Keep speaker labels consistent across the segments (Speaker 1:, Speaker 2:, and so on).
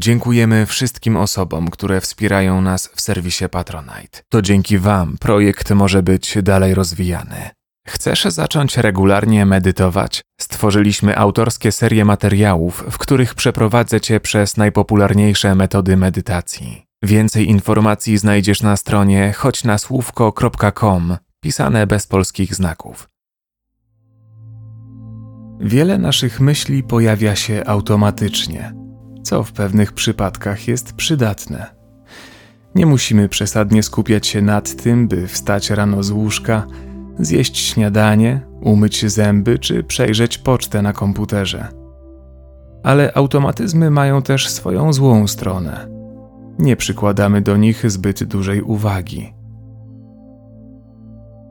Speaker 1: Dziękujemy wszystkim osobom, które wspierają nas w serwisie Patronite. To dzięki Wam projekt może być dalej rozwijany. Chcesz zacząć regularnie medytować? Stworzyliśmy autorskie serie materiałów, w których przeprowadzę Cię przez najpopularniejsze metody medytacji. Więcej informacji znajdziesz na stronie choćnasłówko.com, pisane bez polskich znaków. Wiele naszych myśli pojawia się automatycznie, co w pewnych przypadkach jest przydatne. Nie musimy przesadnie skupiać się nad tym, by wstać rano z łóżka, zjeść śniadanie, umyć zęby czy przejrzeć pocztę na komputerze. Ale automatyzmy mają też swoją złą stronę. Nie przykładamy do nich zbyt dużej uwagi.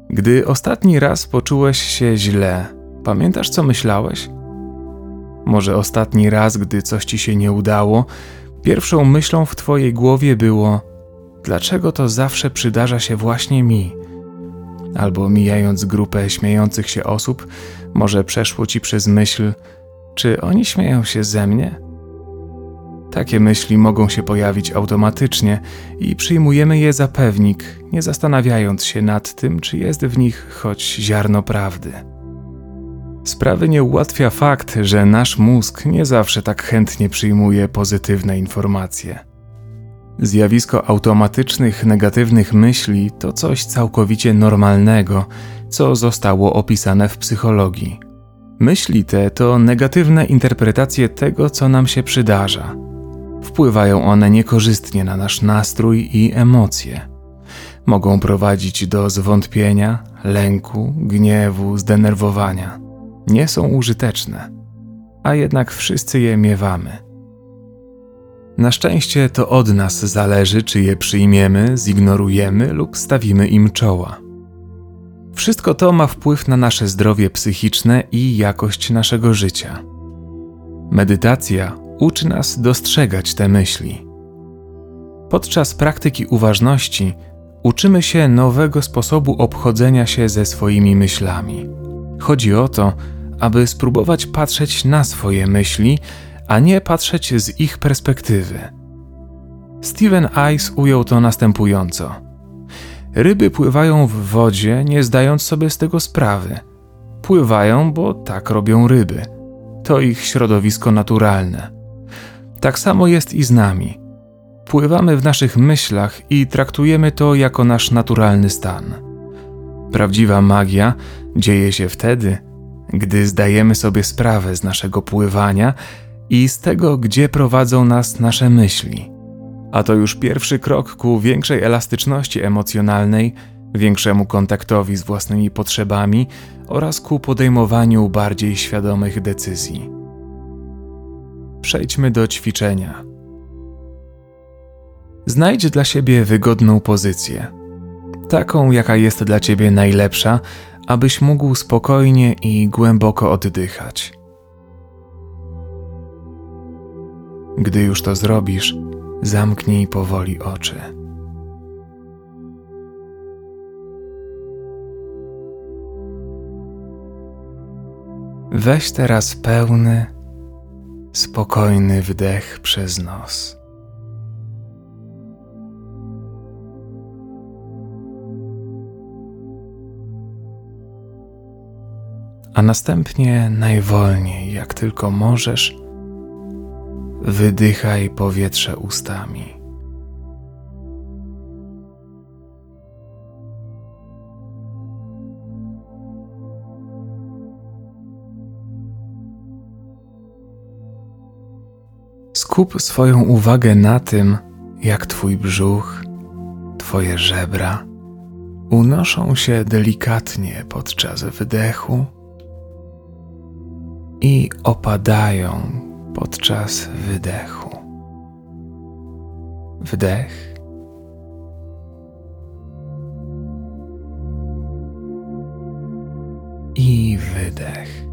Speaker 1: Gdy ostatni raz poczułeś się źle, pamiętasz co myślałeś? Może ostatni raz, gdy coś ci się nie udało, pierwszą myślą w twojej głowie było: dlaczego to zawsze przydarza się właśnie mi? Albo mijając grupę śmiejących się osób, może przeszło ci przez myśl: czy oni śmieją się ze mnie? Takie myśli mogą się pojawić automatycznie i przyjmujemy je za pewnik, nie zastanawiając się nad tym, czy jest w nich choć ziarno prawdy. Sprawy nie ułatwia fakt, że nasz mózg nie zawsze tak chętnie przyjmuje pozytywne informacje. Zjawisko automatycznych, negatywnych myśli to coś całkowicie normalnego, co zostało opisane w psychologii. Myśli te to negatywne interpretacje tego, co nam się przydarza. Wpływają one niekorzystnie na nasz nastrój i emocje. Mogą prowadzić do zwątpienia, lęku, gniewu, zdenerwowania. Nie są użyteczne, a jednak wszyscy je miewamy. Na szczęście to od nas zależy, czy je przyjmiemy, zignorujemy lub stawimy im czoła. Wszystko to ma wpływ na nasze zdrowie psychiczne i jakość naszego życia. Medytacja uczy nas dostrzegać te myśli. Podczas praktyki uważności uczymy się nowego sposobu obchodzenia się ze swoimi myślami. Chodzi o to, aby spróbować patrzeć na swoje myśli, a nie patrzeć z ich perspektywy. Steven Ice ujął to następująco: Ryby pływają w wodzie, nie zdając sobie z tego sprawy. Pływają, bo tak robią ryby. To ich środowisko naturalne. Tak samo jest i z nami. Pływamy w naszych myślach i traktujemy to jako nasz naturalny stan. Prawdziwa magia dzieje się wtedy, gdy zdajemy sobie sprawę z naszego pływania i z tego, gdzie prowadzą nas nasze myśli. A to już pierwszy krok ku większej elastyczności emocjonalnej, większemu kontaktowi z własnymi potrzebami oraz ku podejmowaniu bardziej świadomych decyzji. Przejdźmy do ćwiczenia. Znajdź dla siebie wygodną pozycję, taką jaka jest dla ciebie najlepsza, abyś mógł spokojnie i głęboko oddychać. Gdy już to zrobisz, zamknij powoli oczy. Weź teraz pełny, spokojny wdech przez nos. A następnie najwolniej, jak tylko możesz, wydychaj powietrze ustami. Skup swoją uwagę na tym, jak Twój brzuch, Twoje żebra unoszą się delikatnie podczas wydechu i opadają podczas wydechu. Wdech. I wydech.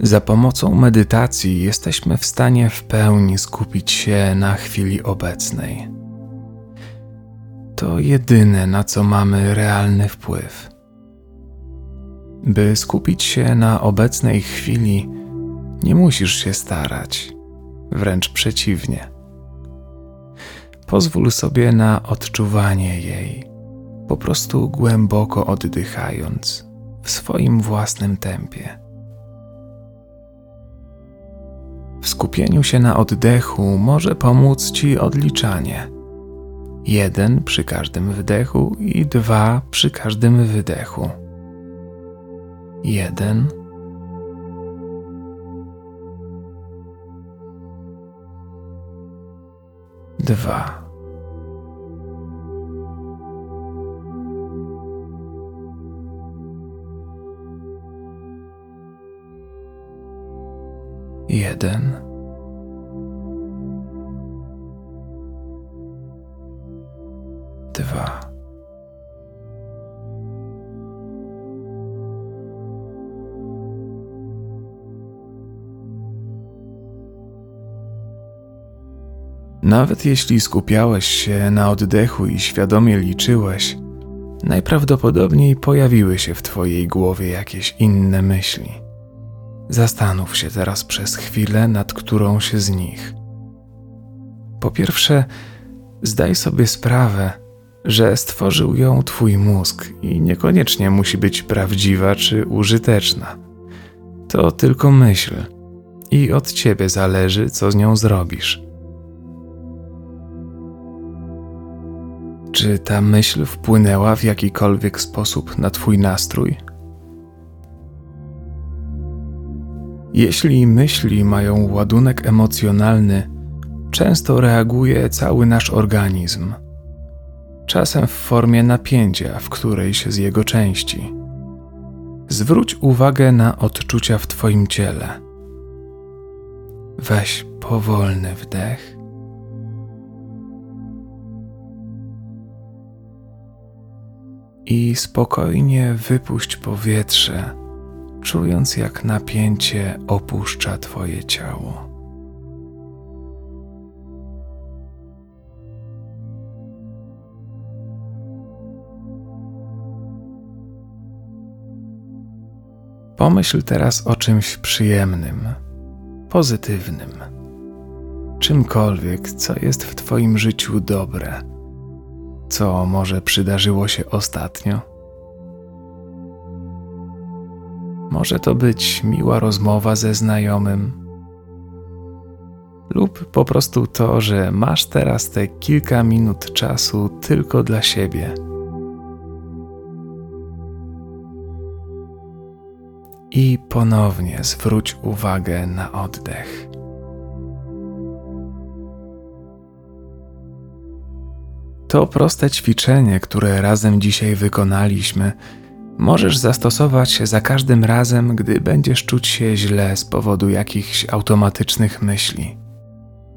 Speaker 1: Za pomocą medytacji jesteśmy w stanie w pełni skupić się na chwili obecnej. To jedyne, na co mamy realny wpływ. By skupić się na obecnej chwili, nie musisz się starać, wręcz przeciwnie. Pozwól sobie na odczuwanie jej, po prostu głęboko oddychając w swoim własnym tempie. W skupieniu się na oddechu może pomóc ci odliczanie. Jeden przy każdym wdechu i dwa przy każdym wydechu. Jeden. Dwa. Jeden. Dwa. Nawet jeśli skupiałeś się na oddechu i świadomie liczyłeś, najprawdopodobniej pojawiły się w Twojej głowie jakieś inne myśli. Zastanów się teraz przez chwilę nad którąś z nich. Po pierwsze, zdaj sobie sprawę, że stworzył ją Twój mózg i niekoniecznie musi być prawdziwa czy użyteczna. To tylko myśl i od Ciebie zależy, co z nią zrobisz. Czy ta myśl wpłynęła w jakikolwiek sposób na Twój nastrój Jeśli myśli mają ładunek emocjonalny, często reaguje cały nasz organizm, czasem w formie napięcia w którejś z jego części. Zwróć uwagę na odczucia w Twoim ciele. Weź powolny wdech. I spokojnie wypuść powietrze czując jak napięcie opuszcza Twoje ciało. Pomyśl teraz o czymś przyjemnym, pozytywnym, czymkolwiek, co jest w Twoim życiu dobre, co może przydarzyło się ostatnio Może to być miła rozmowa ze znajomym, lub po prostu to, że masz teraz te kilka minut czasu tylko dla siebie. I ponownie zwróć uwagę na oddech. To proste ćwiczenie, które razem dzisiaj wykonaliśmy, możesz zastosować za każdym razem, gdy będziesz czuć się źle z powodu jakichś automatycznych myśli.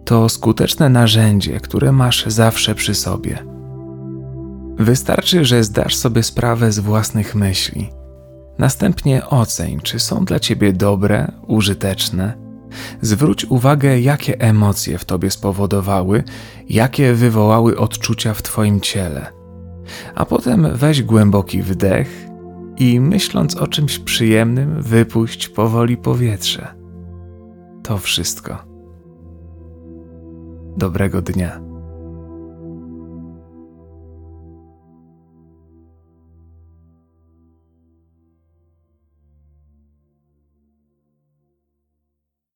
Speaker 1: To skuteczne narzędzie, które masz zawsze przy sobie. Wystarczy, że zdasz sobie sprawę z własnych myśli. Następnie oceń, czy są dla ciebie dobre, użyteczne. Zwróć uwagę, jakie emocje w tobie spowodowały, jakie wywołały odczucia w twoim ciele. A potem weź głęboki wdech i myśląc o czymś przyjemnym, wypuść powoli powietrze. To wszystko. Dobrego dnia.